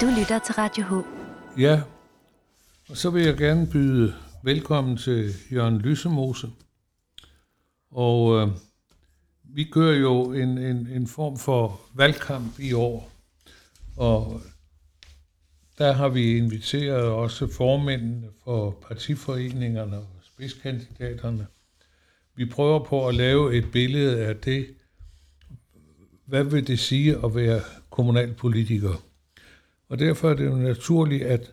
Du lytter til Radio H. Ja, og så vil jeg gerne byde velkommen til Jørgen Lysemose. Og øh, vi gør jo en, en, en form for valgkamp i år, og der har vi inviteret også formændene for partiforeningerne og spidskandidaterne. Vi prøver på at lave et billede af det, hvad vil det sige at være kommunalpolitiker. Og derfor er det jo naturligt, at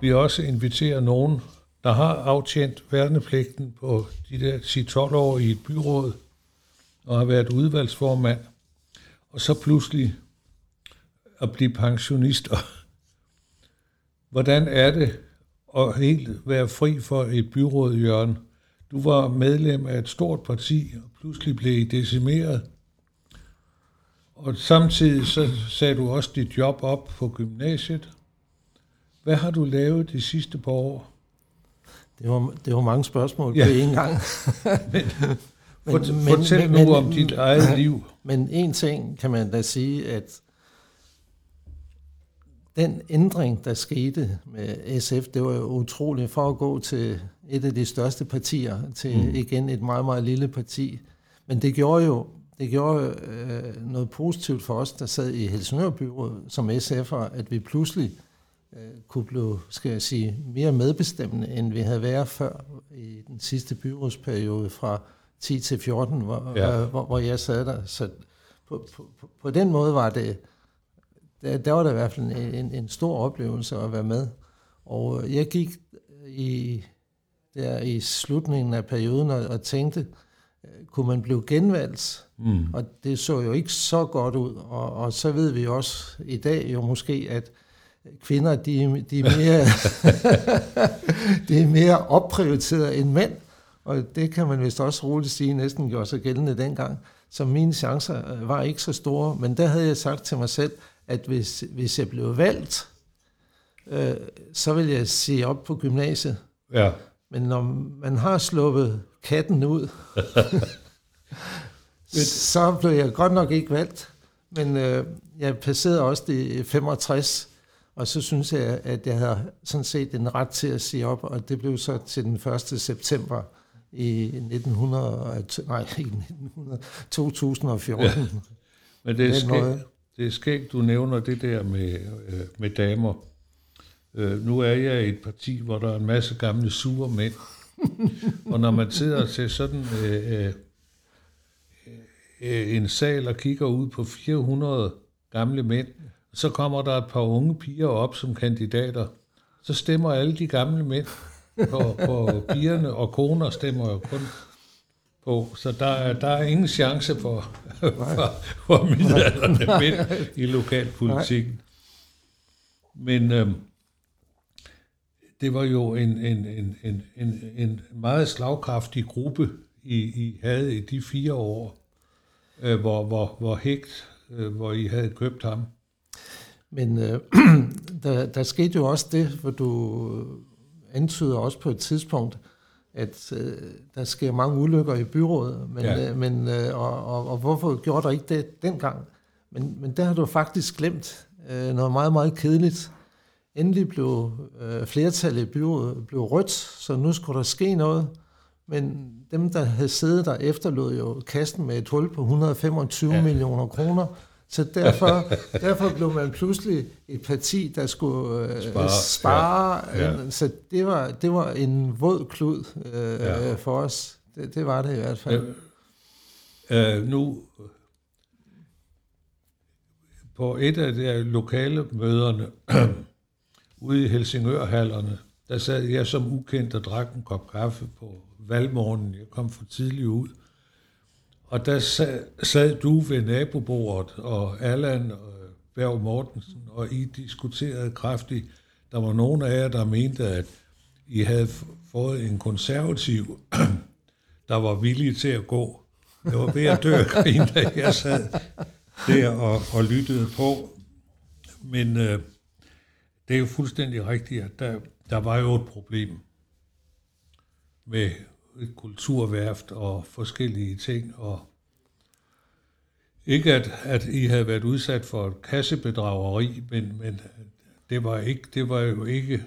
vi også inviterer nogen, der har aftjent værnepligten på de der 10-12 år i et byråd, og har været udvalgsformand, og så pludselig at blive pensionister. Hvordan er det at helt være fri for et byråd, Jørgen? Du var medlem af et stort parti, og pludselig blev I decimeret. Og samtidig så sagde du også dit job op på gymnasiet. Hvad har du lavet de sidste par år? Det var, det var mange spørgsmål Ja. på én gang. Men, Fortæl nu om dit eget liv. Men en ting kan man da sige, at den ændring, der skete med SF, det var jo utroligt for at gå til et af de største partier, til mm. igen et meget, meget lille parti. Men det gjorde jo det gjorde øh, noget positivt for os, der sad i Helsingør Byråd som SF'er, at vi pludselig øh, kunne blive, skal jeg sige, mere medbestemmende, end vi havde været før i den sidste byrådsperiode fra 10 til 14, hvor, Ja. ja. hvor, hvor jeg sad der. Så på, på, på, på den måde var det, der, der var det i hvert fald en, en, en stor oplevelse at være med. Og øh, jeg gik i, der i slutningen af perioden og, og tænkte, øh, kunne man blive genvalgt? Mm. Og det så jo ikke så godt ud. Og, og så ved vi også i dag jo måske, at kvinder, de, de, er, mere, de er mere opprioriteret end mænd. Og det kan man vist også roligt sige, næsten gjorde sig gældende dengang. Så mine chancer øh, var ikke så store. Men der havde jeg sagt til mig selv, at hvis, hvis jeg blev valgt, øh, så vil jeg sige op på gymnasiet. Ja. Men når man har sluppet katten ud, så blev jeg godt nok ikke valgt. Men øh, jeg passerede også de 65, og så synes jeg, at jeg havde sådan set en ret til at sige op, og det blev så til den 1. september i 1900, nej, ikke 1900, 2014. Ja. Men det er, skægt, det er skægt, du nævner det der med, øh, med damer. Øh, nu er jeg i et parti, hvor der er en masse gamle sure mænd. og når man sidder til sådan øh, øh, øh, en sal og kigger ud på 400 gamle mænd, så kommer der et par unge piger op som kandidater. Så stemmer alle de gamle mænd på, på pigerne, og koner stemmer jo kun på. Så der er, der er ingen chance for, for, for midaldrende mænd i lokalpolitikken. Men øhm, det var jo en, en, en, en, en, en meget slagkraftig gruppe, I, I havde i de fire år, øh, hvor, hvor, hvor hægt, øh, hvor I havde købt ham. Men øh, der, der skete jo også det, hvor du antyder også på et tidspunkt, at øh, der sker mange ulykker i byrådet, men, Ja. øh, men, øh, og, og, og hvorfor gjorde der ikke det dengang? Men, men der har du faktisk glemt øh, noget meget, meget kedeligt. Endelig blev øh, flertallet i byrådet blev rødt, så nu skulle der ske noget. Men dem, der havde siddet der, efterlod jo kassen med et hul på 125 ja. millioner kroner. Så derfor, derfor blev man pludselig et parti, der skulle øh, Spare, spare. ja, ja. ja. Så det var, det var en våd klud øh, Ja. ja. for os. Det, det var det i hvert fald. Øh, øh, nu på et af de lokale møderne ude i Helsingørhallerne, der sad jeg som ukendt og drak en kop kaffe på valgmorgenen. Jeg kom for tidligt ud. Og der sad, sad du ved nabobordet, og Allan og Berg Mortensen, og I diskuterede kraftigt. Der var nogen af jer, der mente, at I havde fået en konservativ, der var villig til at gå. Jeg var ved at dø af grin, da jeg sad der og, og lyttede på. Men øh, det er jo fuldstændig rigtigt, at der, der var jo et problem med et kulturværft og forskellige ting. Og Ikke at, at I havde været udsat for et kassebedrageri, men, men det, var ikke, det var jo ikke...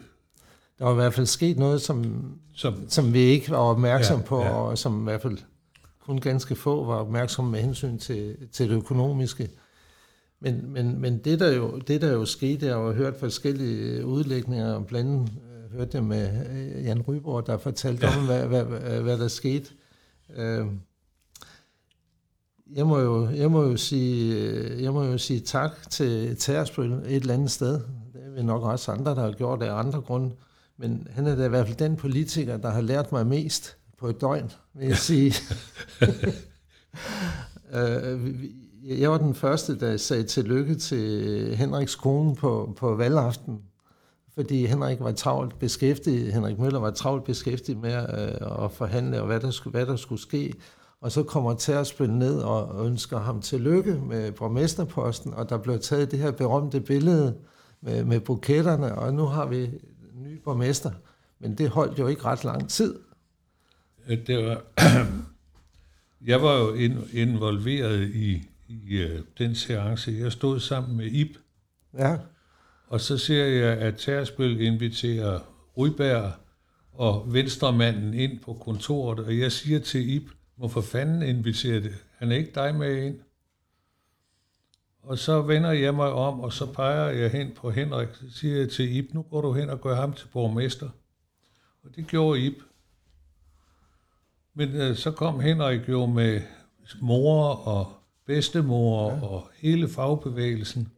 Der var i hvert fald sket noget, som, som, som vi ikke var opmærksom ja, på, ja. og som i hvert fald kun ganske få var opmærksom med hensyn til, til det økonomiske. Men, men, men det, der jo, det, der jo skete, jeg har hørt forskellige udlægninger, blandt andet øh, hørte jeg med øh, Jan Ryborg, der fortalte ja. om, hvad, hvad, hvad, der skete. Øh, jeg må jo, jeg må jo sige, øh, jeg må jo sige tak til Tærsbøl et eller andet sted. Det er vi nok også andre, der har gjort det af andre grunde. Men han er da i hvert fald den politiker, der har lært mig mest på et døgn, vil jeg sige. jeg var den første, der sagde tillykke til Henriks kone på, på valgaften, fordi Henrik var travlt beskæftiget, Henrik Møller var travlt beskæftiget med øh, at forhandle, og hvad der skulle, hvad der skulle ske. Og så kommer Tærsbøl ned og ønsker ham tillykke med borgmesterposten, og der blev taget det her berømte billede med, med buketterne, og nu har vi en ny borgmester. Men det holdt jo ikke ret lang tid. Øh, det var, jeg var jo involveret i i uh, den seance. Jeg stod sammen med Ib. Ja. Og så ser jeg, at Tærsbøl inviterer Ryberg og Venstremanden ind på kontoret, og jeg siger til Ib, hvorfor fanden inviterer det? Han er ikke dig med ind. Og så vender jeg mig om, og så peger jeg hen på Henrik, så siger jeg til Ib, nu går du hen og gør ham til borgmester. Og det gjorde Ib. Men uh, så kom Henrik jo med mor og bedstemor ja. og hele fagbevægelsen.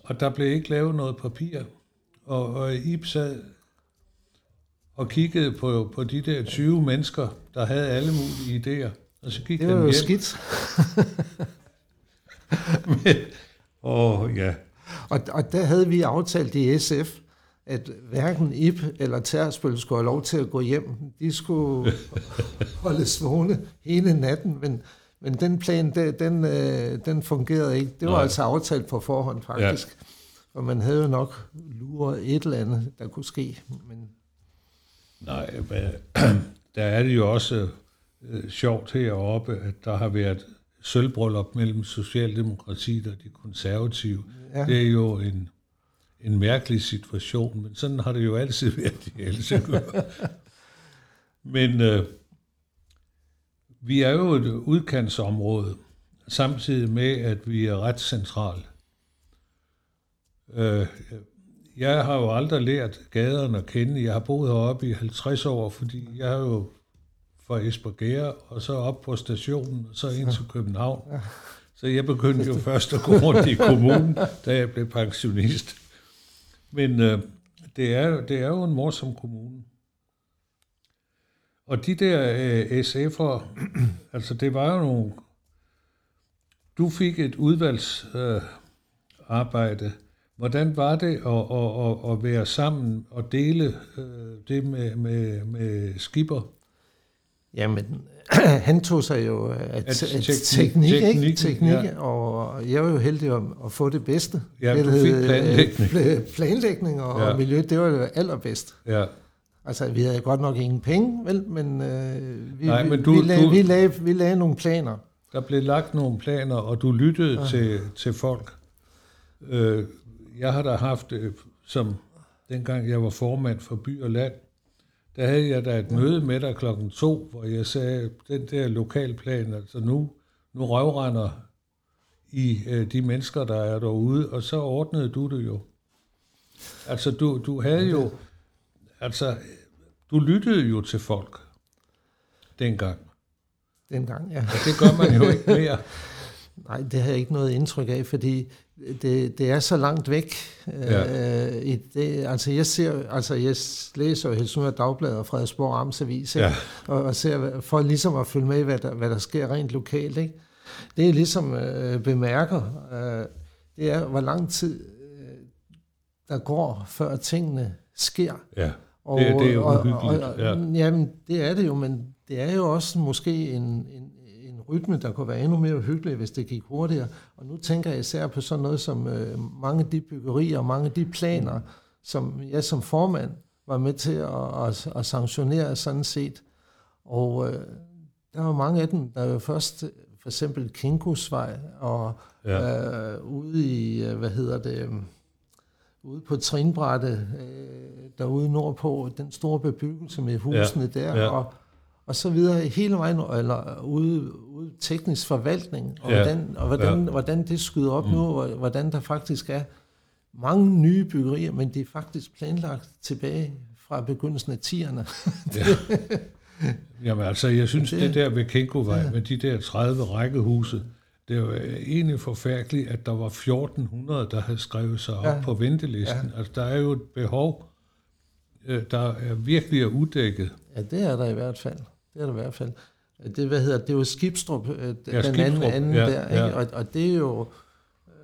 Og der blev ikke lavet noget papir. Og, og Ib sad og kiggede på, på de der 20 mennesker, der havde alle mulige idéer. Og så gik det var jo hjem. skidt. Åh, oh, ja. Og, og der havde vi aftalt i SF, at hverken Ip eller Tærsbøl skulle have lov til at gå hjem. De skulle holde vågne hele natten, men men den plan, den, den, øh, den fungerede ikke. Det var Nej. altså aftalt på forhånd, faktisk. Ja. Og man havde jo nok luret et eller andet, der kunne ske. Men... Nej, men der er det jo også øh, sjovt heroppe, at der har været sølvbryllup mellem Socialdemokratiet og de konservative. Ja. Det er jo en, en mærkelig situation, men sådan har det jo altid været i alle Men øh, vi er jo et udkantsområde, samtidig med, at vi er ret centrale. Øh, jeg har jo aldrig lært gaderne at kende. Jeg har boet heroppe i 50 år, fordi jeg er jo fra Esbergære, og så op på stationen, og så ind til København. Så jeg begyndte jo først at gå rundt i kommunen, da jeg blev pensionist. Men øh, det, er, det er jo en morsom kommune. Og de der øh, SF'er, altså det var jo nogle... Du fik et udvalgsarbejde. Øh, Hvordan var det at, at, at, at være sammen og dele øh, det med, med, med Skipper? Jamen, han tog sig jo af at teknik, teknik, ikke? teknik ja. og jeg var jo heldig at, at få det bedste. Ja, det, du fik planlægning. Planlægning og, ja. miljø, det var det allerbedst. Ja. Altså, vi havde godt nok ingen penge, vel, men, øh, vi, Nej, men du, vi, lagde, du, vi, lagde, vi lagde nogle planer. Der blev lagt nogle planer, og du lyttede ja. til, til folk. Øh, jeg har da haft, øh, som dengang jeg var formand for By og Land, der havde jeg da et ja. møde med dig klokken to, hvor jeg sagde, den der lokalplan, altså nu, nu røvrender i øh, de mennesker, der er derude, og så ordnede du det jo. Altså, du, du havde jo Altså, du lyttede jo til folk dengang. Dengang, ja. Og det gør man jo ikke mere. Nej, det har jeg ikke noget indtryk af, fordi det, det er så langt væk. Ja. Øh, i det, altså, jeg ser, altså jeg læser jo Helsingør Dagblad og Frederiksborg Amtsavis, ja. og, og ser for ligesom at følge med, hvad der, hvad der sker rent lokalt. Ikke? Det er ligesom øh, bemærker, øh, det er, hvor lang tid øh, der går, før tingene sker. Ja. Og, det, det er jo uhyggeligt. Og, og, ja. Jamen, det er det jo, men det er jo også måske en, en, en rytme, der kunne være endnu mere uhyggelig, hvis det gik hurtigere. Og nu tænker jeg især på sådan noget som øh, mange af de byggerier og mange af de planer, som jeg som formand var med til at, at, at sanktionere sådan set. Og øh, der var mange af dem, der jo først for eksempel Kinkosvej, og ja. øh, ude i, øh, hvad hedder det, øh, ude på Trinbrætte, øh, derude nordpå, den store bebyggelse med husene ja. der, ja. og og så videre hele vejen, eller ude, ude teknisk forvaltning, og, ja. hvordan, og hvordan, ja. hvordan det skyder op mm. nu, og hvordan der faktisk er mange nye byggerier, men det er faktisk planlagt tilbage fra begyndelsen af 10'erne. ja. Jamen altså, jeg synes, det, det der ved Kinkovej, ja. med de der 30 rækkehuse, det var egentlig forfærdeligt, at der var 1400, der havde skrevet sig op ja. på ventelisten. Ja. Altså, der er jo et behov, øh, der er virkelig udækket. Ja, det er der i hvert fald. Det er der i hvert fald. Det, hvad hedder, det var Skibstrup, øh, ja, den anden, anden ja, der, ikke? Ja. Og, og det er jo, øh,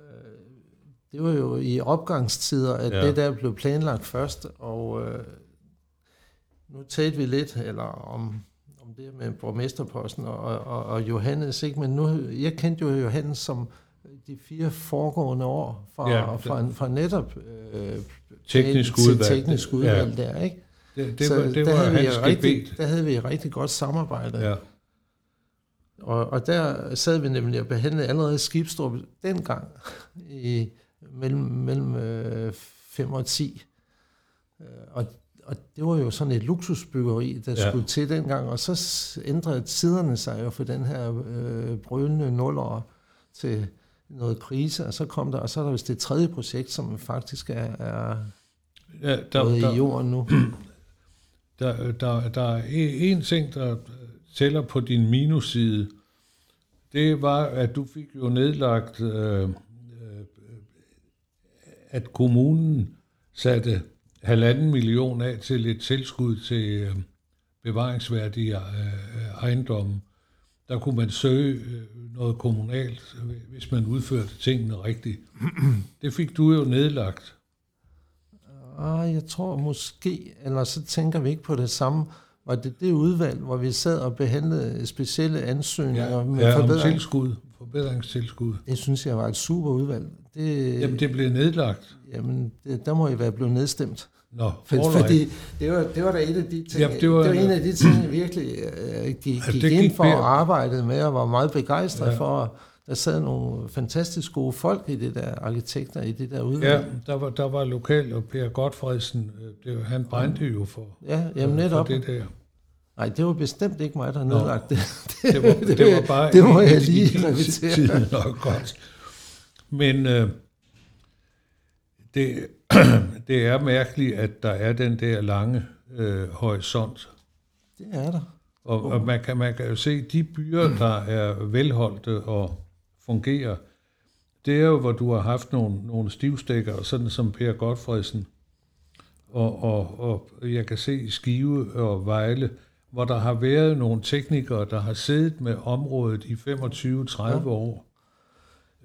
det var jo i opgangstider, at ja. det der blev planlagt først, og øh, nu talte vi lidt, eller om det med borgmesterposten og, og, og Johannes, ikke? men nu, jeg kendte jo Johannes som de fire foregående år fra, ja, fra, fra netop øh, teknisk udvalg, teknisk udvalg ja. der, ikke? Det, det, så var, det var hans rigtig, Der havde vi et rigtig godt samarbejde. Ja. Og, og der sad vi nemlig og behandlede allerede Skibstrup dengang, i, mellem, mellem øh, 5 og 10. Øh, og, og det var jo sådan et luksusbyggeri, der ja. skulle til dengang, og så ændrede tiderne sig jo for den her øh, brølende nuller til noget krise, og så kom der, og så er der vist det tredje projekt, som faktisk er, er ja, der, der, i jorden nu. Der, der, der er en ting, der tæller på din minusside. Det var, at du fik jo nedlagt, øh, øh, at kommunen satte halvanden million af til et tilskud til øh, bevaringsværdige øh, ejendomme. Der kunne man søge øh, noget kommunalt, hvis man udførte tingene rigtigt. Det fik du jo nedlagt. Ah, jeg tror måske, eller så tænker vi ikke på det samme. Var det det udvalg, hvor vi sad og behandlede specielle ansøgninger ja, med ja, forbedring? om tilskud, forbedringstilskud. Det synes jeg var et super udvalg. Det, jamen, det blev nedlagt. Jamen, det, der må I være blevet nedstemt. Nå, For, fordi det var, det var da et af de ting, jamen, det var, det var en af de ting, jeg virkelig uh, gik, gik, ja, gik ind for at arbejde med, og var meget begejstret ja. for der sad nogle fantastisk gode folk i det der, arkitekter i det der udvalg. Ja, der var, der var lokal, og Per Godfredsen, øh, det, han brændte jo for, ja, jamen netop. for det der. Nej, det var bestemt ikke mig, der nedlagt det. Det, det, var, det, det var bare det må jeg lige revitere. nok godt. Men øh, det, det er mærkeligt, at der er den der lange øh, horisont. Det er der. Og, og man, kan, man kan jo se, de byer, der er velholdte og fungerer, det er jo, hvor du har haft nogle, nogle stivstikker, sådan som Per Godfredsen, og, og, og jeg kan se Skive og Vejle, hvor der har været nogle teknikere, der har siddet med området i 25-30 ja. år.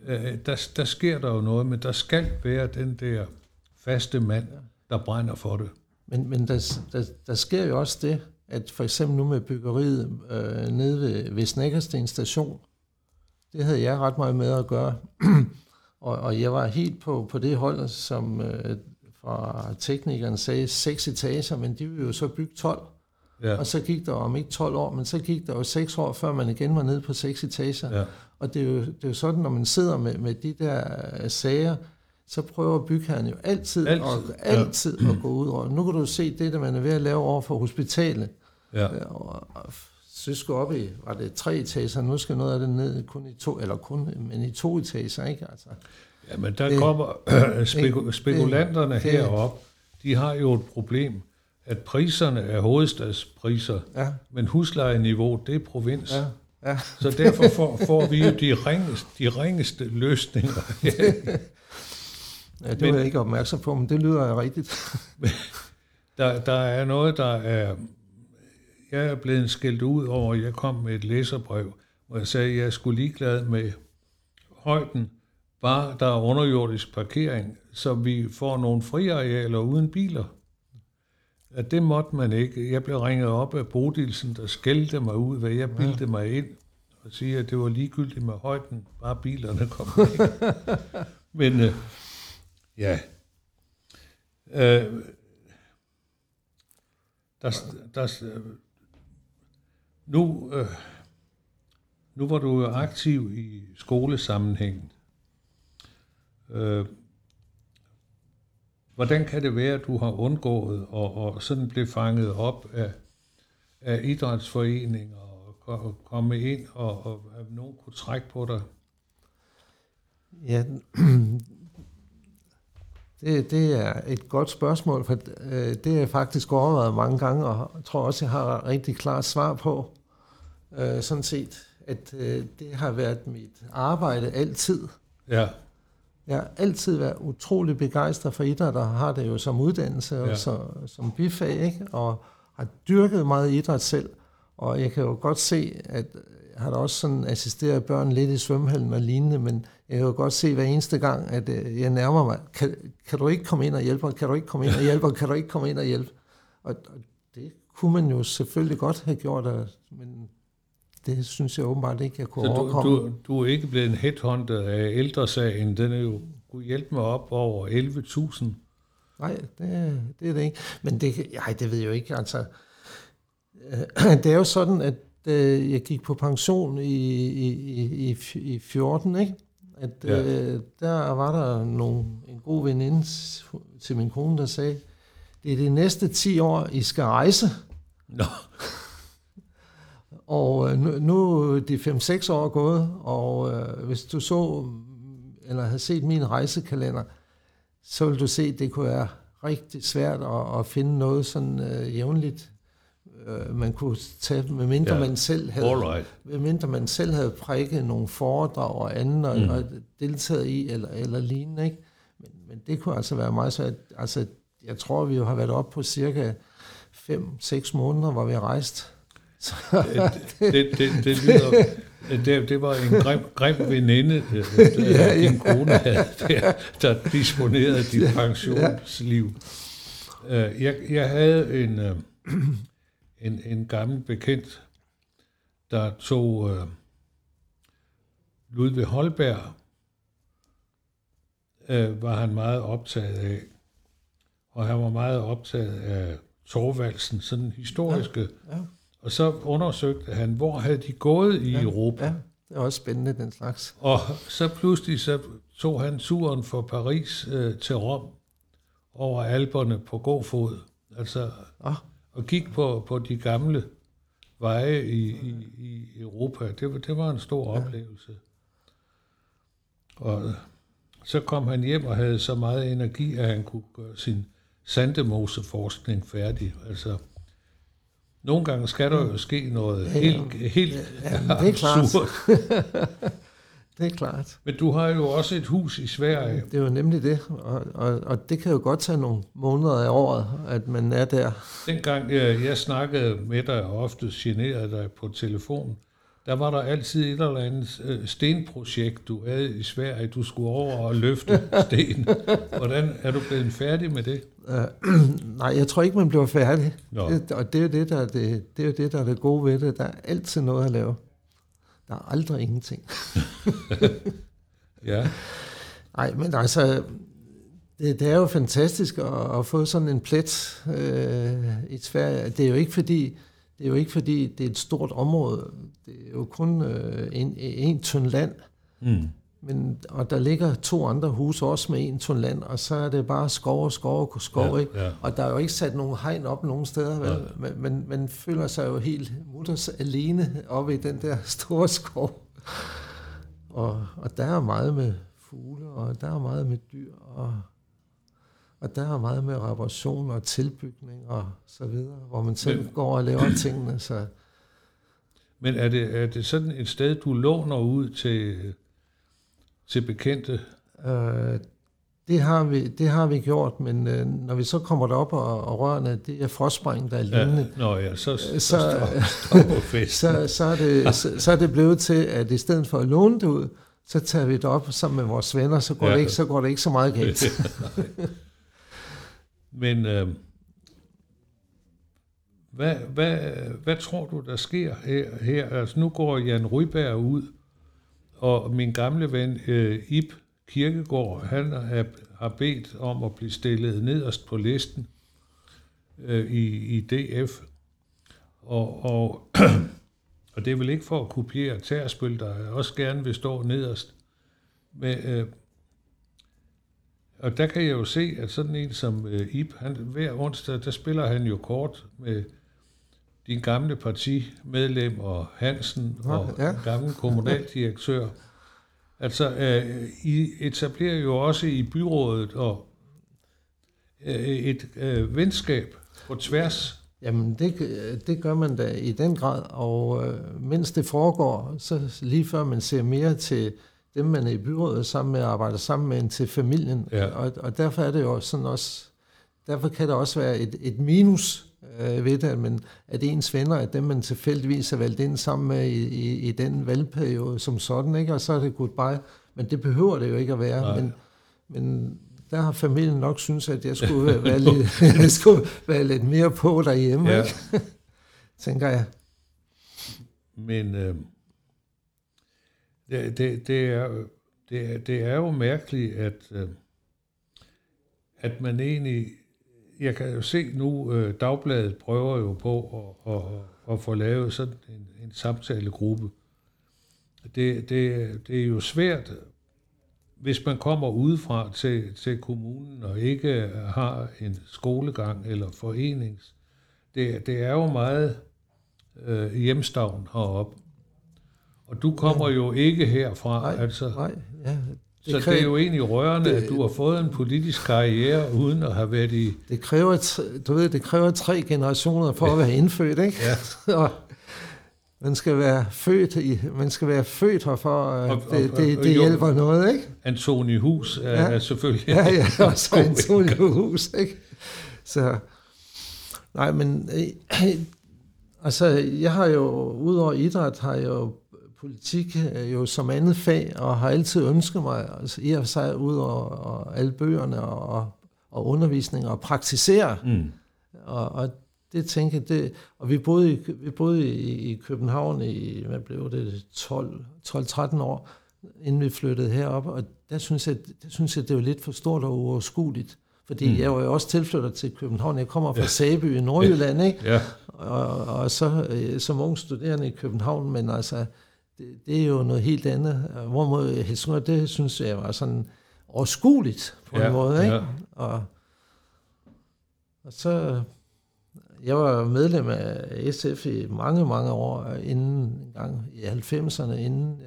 Øh, der, der sker der jo noget, men der skal være den der faste mand, der brænder for det. Men, men der, der, der sker jo også det, at for eksempel nu med byggeriet øh, nede ved, ved Snækkersten station, det havde jeg ret meget med at gøre. og, og jeg var helt på, på det hold, som øh, fra teknikeren sagde, seks etager, men de ville jo så bygge 12. Ja. Og så gik der om ikke 12 år, men så gik der jo 6 år, før man igen var nede på seks etager. Ja. Og det er, jo, det er jo sådan, når man sidder med, med de der øh, sager, så prøver bygherren jo altid, altid. Og, altid ja. at gå ud over. Nu kan du se det, der man er ved at lave over for hospitalet. Ja. Og, og så skulle op i, var det tre etager, nu skal noget af det ned kun i to, eller kun, men i to etager, ikke? Altså, ja, men der det, kommer øh, spekulanterne det, herop, de har jo et problem, at priserne er hovedstadspriser, ja. men huslejeniveau, det er provins. Ja. Ja. Så derfor får, får vi jo de ringeste, de ringeste løsninger. ja, det var jeg ikke opmærksom på, men det lyder rigtigt. der, der er noget, der er jeg er blevet skældt ud over, jeg kom med et læserbrev, hvor jeg sagde, at jeg skulle ligeglad med højden, bare der er underjordisk parkering, så vi får nogle friarealer uden biler. At det måtte man ikke. Jeg blev ringet op af Bodilsen, der skældte mig ud, hvad jeg bildte ja. mig ind, og sige, at det var ligegyldigt med højden, bare bilerne kom ikke. Men øh, ja, øh, der, der, nu, øh, nu var du jo aktiv i skolesammenhængen. Øh, hvordan kan det være, at du har undgået og, og sådan blev fanget op af, af idrætsforeninger og, og komme ind, og, og at nogen kunne trække på dig? Ja, det, det er et godt spørgsmål, for øh, det er jeg faktisk overvejet mange gange, og jeg tror også, jeg har rigtig klart svar på. Øh, sådan set, at øh, det har været mit arbejde altid. Ja. Jeg har altid været utrolig begejstret for idræt, og har det jo som uddannelse og ja. så, som bifag, ikke? og har dyrket meget idræt selv. Og jeg kan jo godt se, at jeg har da også sådan assisteret børn lidt i svømmehallen og lignende, men jeg kan jo godt se hver eneste gang, at øh, jeg nærmer mig, kan, kan du ikke komme ind og hjælpe, kan du ikke komme ind og hjælpe, kan du ikke komme ind og hjælpe? Og, og det kunne man jo selvfølgelig godt have gjort, men det synes jeg åbenbart ikke, jeg kunne Så du, overkomme. du, du er ikke blevet en headhunter af ældresagen, den er jo kunne hjælpe mig op over 11.000. Nej, det, det er det ikke. Men det, ej, det ved jeg jo ikke. Altså, øh, det er jo sådan, at øh, jeg gik på pension i, i, i, i, i 14, ikke? At Ja. øh, der var der nogle, en god veninde til min kone, der sagde, det er de næste 10 år, I skal rejse. Nå, Og øh, nu, nu er de 5-6 år gået, og øh, hvis du så, eller havde set min rejsekalender, så ville du se, at det kunne være rigtig svært at, at finde noget sådan øh, jævnligt, øh, man kunne tage, medmindre Ja. man selv havde, right. medmindre man selv havde prikket nogle foredrag og andet, og, Mm. mm. og deltaget i, eller, eller lignende, ikke? Men, men det kunne altså være meget svært. Altså, jeg tror, vi jo har været oppe på cirka 5-6 måneder, hvor vi har rejst. Så, det, det, det, det lyder... Det, det var en grim, grim veninde, øh, Ja, ja. din kone havde, der, der disponerede dit pensionsliv. Øh, Jeg, jeg havde en, øh, en, en gammel bekendt, der tog øh, Ludvig Holberg, øh, var han meget optaget af. Og han var meget optaget af Torvaldsen, sådan historiske ja, og så undersøgte han, hvor havde de gået i ja, Europa. ja, det er også spændende, den slags. Og så pludselig så tog han turen fra Paris øh, til Rom over Alperne på god fod. Altså, Ah. og gik på, på de gamle veje i, i, i Europa. Det, var- det var en stor ja. oplevelse. Og så kom han hjem og havde så meget energi, at han kunne gøre sin sandemoseforskning færdig. Altså, nogle gange skal der jo ske noget Ja, helt, helt ja, men det er klart. Det er klart. Men du har jo også et hus i Sverige. Det er jo nemlig det, og, og, og det kan jo godt tage nogle måneder af året, at man er der. Dengang jeg, jeg snakkede med dig og ofte generede dig på telefon, der var der altid et eller andet øh, stenprojekt, du havde i Sverige. Du skulle over og løfte sten. Hvordan er du blevet færdig med det? Uh, nej, jeg tror ikke, man bliver færdig. Det, og det er, jo det, der er det, det er jo det, der er det gode ved det. Der er altid noget at lave. Der er aldrig ingenting. Ja, Nej, men altså, det, det er jo fantastisk at, at få sådan en plet øh, i Sverige. Det er jo ikke fordi, det er jo ikke fordi, det er et stort område. Det er jo kun øh, en, en tynd land. mm. Men, og der ligger to andre huse også med en tynd land, og så er det bare skov og skov og skov, Ja, ikke? ja. Og der er jo ikke sat nogen hegn op nogen steder, vel? Nej. Men, men man føler sig jo helt mutters alene oppe i den der store skov. Og, og der er meget med fugle, og der er meget med dyr, og, og der er meget med reparation og tilbygning og så videre, hvor man selv Men- går og laver tingene. Så Men er det, er det sådan et sted, du låner ud til, til bekendte? Øh, det, har vi, det har vi gjort, men øh, når vi så kommer derop og, og rørene, det er frostspring, der er lignende, Ja, nå ja, så, så, Så- så festen. så, så, er det, så, så er det blevet til, at i stedet for at låne det ud, så tager vi det op sammen med vores venner, så går, Ja. det, ikke, så går det ikke så meget galt. Men øh, hvad, hvad, hvad tror du, der sker her? her? Altså, nu går Jan Ryberg ud, og min gamle ven øh, Ib Kirkegaard, han er, har bedt om at blive stillet nederst på listen øh, i, i DF. Og, og, og det er vel ikke for at kopiere Tærsbøl, der også gerne vil stå nederst. Men, øh, og der kan jeg jo se, at sådan en som øh, Ip, han, hver onsdag, der spiller han jo kort med din gamle partimedlem og Hansen og ja. gamle kommunaldirektør. Altså, øh, I etablerer jo også i byrådet og øh, et øh, venskab på tværs. Jamen, det, det gør man da i den grad, og øh, mens det foregår, så lige før man ser mere til dem, man er i byrådet sammen med, arbejder sammen med, end til familien. Ja. Og, og derfor er det jo sådan også, derfor kan der også være et, et minus øh, ved det, men at ens venner er dem, man tilfældigvis er valgt ind sammen med i, i, i den valgperiode som sådan, ikke? og så er det goodbye. Men det behøver det jo ikke at være. Men, men der har familien nok synes at jeg skulle være, være, lidt, jeg skulle være lidt mere på derhjemme, ja. ikke? tænker jeg. Men øh, det, det, det, er, det, er, det er jo mærkeligt, at, øh, at man egentlig jeg kan jo se nu, øh, Dagbladet prøver jo på at, at, at få lavet sådan en, en samtalegruppe. Det, det, det er jo svært, hvis man kommer udefra til, til kommunen og ikke har en skolegang eller forenings. Det, det er jo meget øh, hjemstavn heroppe. Og du kommer jo ikke herfra. Nej, altså. nej ja, det så kræver, det er jo egentlig rørende, det, at du har fået en politisk karriere, uden at have været i... Det kræver, du ved, det kræver tre generationer for at være indfødt, ikke? Ja. og man skal være født i, man skal være født her for, at og, det, og, det, det jo, hjælper noget, ikke? Antoni Hus er, ja. er selvfølgelig... Ja, ja, også Antoni Hus, ikke? Så, nej, men altså, jeg har jo, udover idræt, har jeg jo politik jo som andet fag, og har altid ønsket mig, altså i og sig ud og, og alle bøgerne og, og undervisning og praktisere. Mm. Og, og det tænker det, og vi boede, i, vi boede i, i København i, hvad blev det, 12-13 år, inden vi flyttede herop, og der synes jeg, der synes jeg det var lidt for stort og uoverskueligt. Fordi mm. jeg var jo også tilflytter til København. Jeg kommer fra ja. Sæby i Nordjylland, ikke? Ja. Og, og så øh, som ung studerende i København, men altså, det, det er jo noget helt andet. Hvorimod Helsingør, det synes jeg var sådan overskueligt på ja, en måde. Ikke? Ja. Og, og så, jeg var medlem af SF i mange, mange år, inden en gang i 90'erne, inden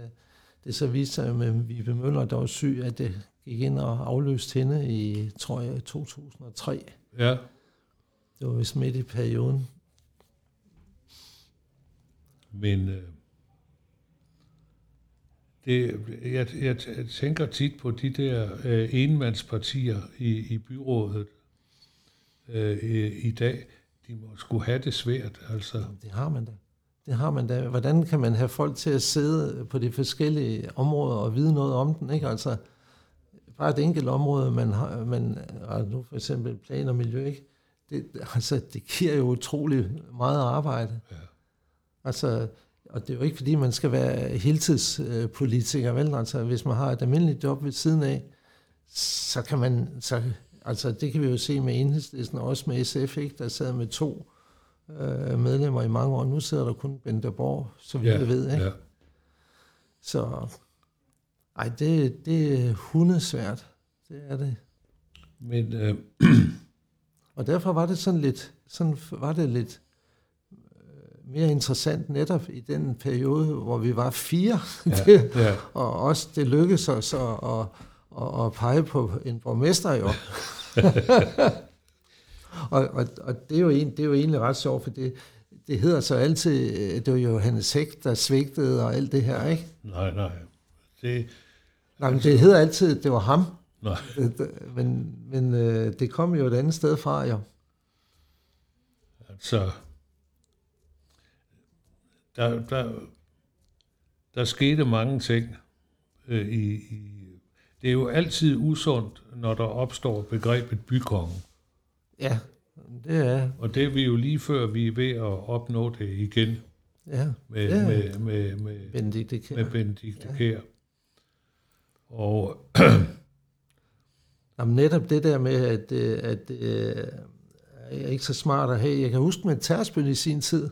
det så viste sig med Vibe Møller, der var syg, at det gik ind og afløste hende i, tror jeg, 2003. Ja. Det var vist midt i perioden. Men øh, det, jeg, jeg tænker tit på de der øh, enmandspartier i, i byrådet øh, i, i dag. De må skulle have det svært. Altså. Det har man da. Det har man da. Hvordan kan man have folk til at sidde på de forskellige områder og vide noget om den? Ikke? Altså, bare et enkelt område, man har, man, nu for eksempel plan og miljø, ikke? Det, altså, det giver jo utrolig meget arbejde. Ja. Altså, og det er jo ikke, fordi man skal være heltidspolitiker, vel? Altså, hvis man har et almindeligt job ved siden af, så kan man, så, altså det kan vi jo se med enhedslisten, og også med SF, ikke? der sad med to øh, medlemmer i mange år. Nu sidder der kun Bente Borg, så vi ja, ved. Ikke? Ja. Så ej, det, det er hundesvært. Det er det. Men, øh... og derfor var det sådan lidt, sådan var det lidt mere interessant netop i den periode, hvor vi var fire. Ja, ja. og også det lykkedes os at, at, at, at pege på en borgmester jo. og, og, og det, er jo en, det er jo egentlig ret sjovt, for det, det hedder så altid, det var jo Hannes Hæk, der svigtede og alt det her, ikke? Nej, nej. Det, nej, men det hedder altid, det var ham. Nej. Men, men øh, det kom jo et andet sted fra, jo. Altså, der, der, der skete mange ting øh, i, i... Det er jo altid usundt, når der opstår begrebet bykonge. Ja, det er. Og det er vi jo lige før, vi er ved at opnå det igen. Ja, med, ja. med, med, med, Benedikte Kær. Med Benedikte ja. Kær. Og... Jamen netop det der med, at, øh, at, at øh, jeg er ikke så smart at have. Jeg kan huske med Tærspil i sin tid,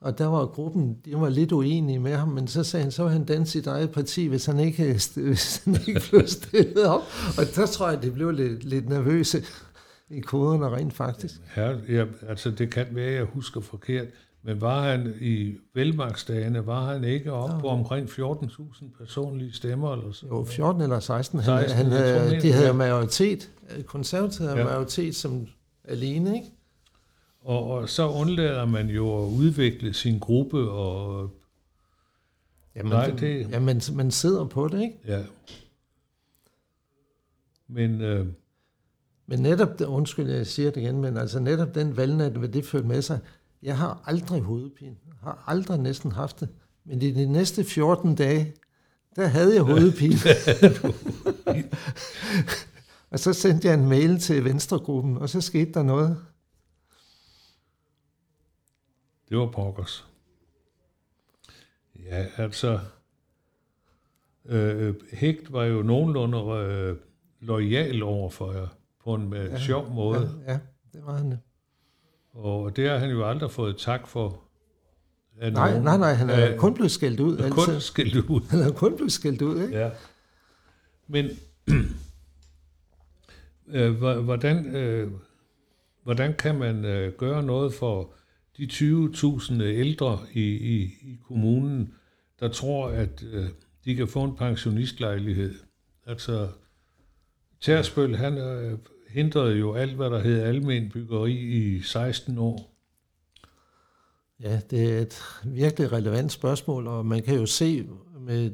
Og der var gruppen, de var lidt uenige med ham, men så sagde han, så var han den sit eget parti, hvis han ikke, hvis han ikke blev stillet op. Og der tror jeg, det blev lidt, lidt nervøse i koderne rent faktisk. Ja, ja, altså det kan være, jeg husker forkert, men var han i velmagtsdagene, var han ikke op ja. på omkring 14.000 personlige stemmer? Eller så? Jo, 14 eller 16. 16 han, han havde, de havde majoritet, konservative havde ja. majoritet som alene, ikke? Og, og så undlader man jo at udvikle sin gruppe, og Jamen, nej, det, ja, man, man sidder på det, ikke? Ja. Men, øh, men netop, undskyld, jeg siger det igen, men altså netop den valgnat, hvad det førte med sig, jeg har aldrig hovedpine. Har aldrig næsten haft det. Men i de næste 14 dage, der havde jeg hovedpine. og så sendte jeg en mail til Venstregruppen, og så skete der noget. Det var pokkers. Ja, altså, øh, Hægt var jo nogenlunde øh, lojal over for jer, på en med ja, sjov måde. Ja, ja, det var han. Og det har han jo aldrig fået tak for. Nej, nogen, nej, nej, han er øh, kun blevet skældt ud. Altid. Kun skældt ud. Han er kun blevet skældt ud, ikke? Ja. Men øh, hvordan, øh, hvordan kan man øh, gøre noget for de 20.000 ældre i, i, i kommunen, der tror, at øh, de kan få en pensionistlejlighed? Altså, Tærsbøl, han øh, hindrede jo alt, hvad der hed almen byggeri i 16 år. Ja, det er et virkelig relevant spørgsmål, og man kan jo se med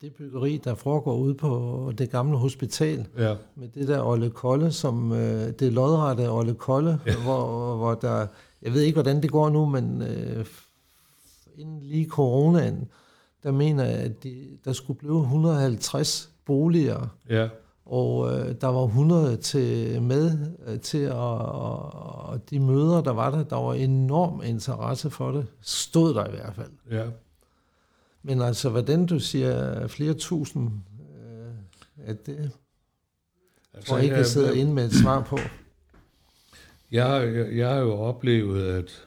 det byggeri, der foregår ude på det gamle hospital, ja. med det der Olle Kolle, som øh, det lodrette Olle Kolle, ja. hvor, hvor der, jeg ved ikke, hvordan det går nu, men øh, inden lige coronaen, der mener jeg, at de, der skulle blive 150 boliger. Ja og øh, der var 100 til med øh, til at, og de møder, der var der, der var enorm interesse for det. Stod der i hvert fald. Ja. Men altså, hvordan du siger flere tusind, øh, at det altså, tror jeg ikke, jeg sidder inde med et svar på. Jeg, jeg, jeg har jo oplevet, at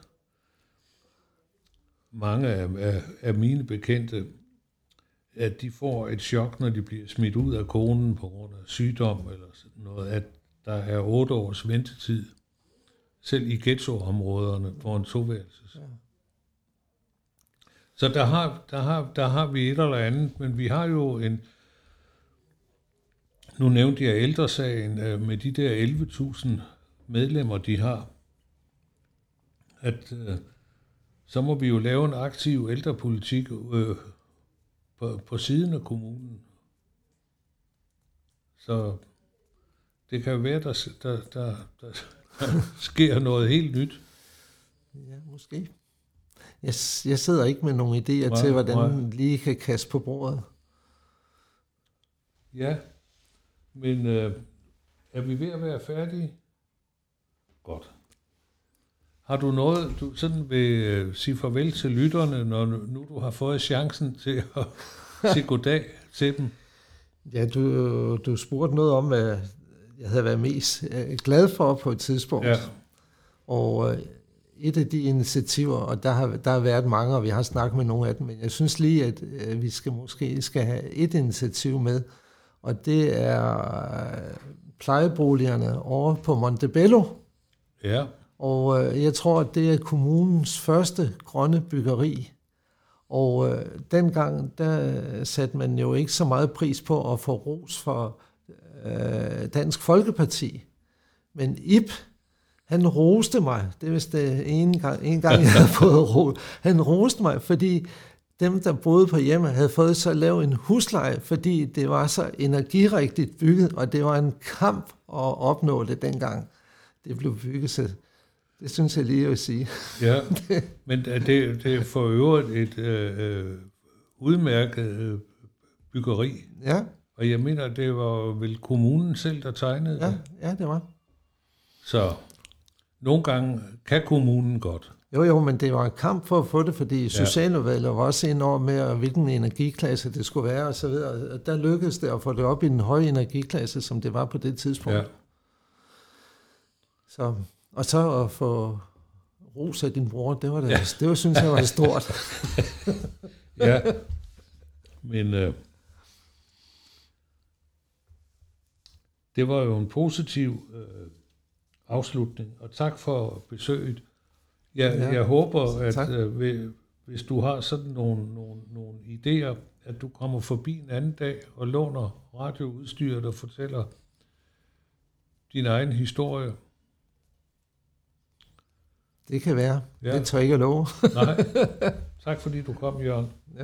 mange af, af, af mine bekendte at de får et chok, når de bliver smidt ud af konen på grund af sygdom eller sådan noget, at der er otte års ventetid, selv i ghettoområderne på en toværelses. Ja. Så der har, der, har, der har vi et eller andet, men vi har jo en, nu nævnte jeg ældresagen, øh, med de der 11.000 medlemmer, de har, at øh, så må vi jo lave en aktiv ældrepolitik øh, på, på siden af kommunen. Så det kan jo være, der, der, der, der, sker noget helt nyt. Ja, måske. Jeg, jeg sidder ikke med nogle idéer nej, til, hvordan man lige kan kaste på bordet. Ja, men øh, er vi ved at være færdige? Godt. Har du noget, du sådan vil øh, sige farvel til lytterne, når nu du har fået chancen til at sige goddag til dem? Ja, du, du spurgte noget om, hvad jeg havde været mest øh, glad for på et tidspunkt. Ja. Og øh, et af de initiativer, og der har, der har været mange, og vi har snakket med nogle af dem, men jeg synes lige, at vi skal måske skal have et initiativ med, og det er plejeboligerne over på Montebello. Ja. Og øh, jeg tror, at det er kommunens første grønne byggeri. Og øh, dengang, der satte man jo ikke så meget pris på at få ros for øh, Dansk Folkeparti. Men Ip, han roste mig. Det er vist det en gang, en gang jeg havde fået ro. Han roste mig, fordi dem, der boede på hjemme, havde fået så lav en husleje, fordi det var så energirigtigt bygget, og det var en kamp at opnå det dengang. Det blev bygget så det synes jeg lige at sige. Ja, men det, det er for øvrigt et øh, øh, udmærket øh, byggeri. Ja. Og jeg mener, det var vel kommunen selv, der tegnede ja, det? Ja, det var. Så nogle gange kan kommunen godt. Jo, jo, men det var en kamp for at få det, fordi ja. Socialudvalget var også ind over med, hvilken energiklasse det skulle være, og så videre. Der lykkedes det at få det op i den høje energiklasse, som det var på det tidspunkt. Ja. Så og så at få ros af din bror, det var, da, ja. det var synes jeg var stort. ja, men øh, det var jo en positiv øh, afslutning, og tak for besøget. Jeg, ja, jeg håber, at øh, hvis du har sådan nogle, nogle, nogle idéer, at du kommer forbi en anden dag og låner radioudstyret og fortæller din egen historie. Det kan være. Ja. Det tør ikke at love. Nej. Tak fordi du kom, Jørgen. Ja.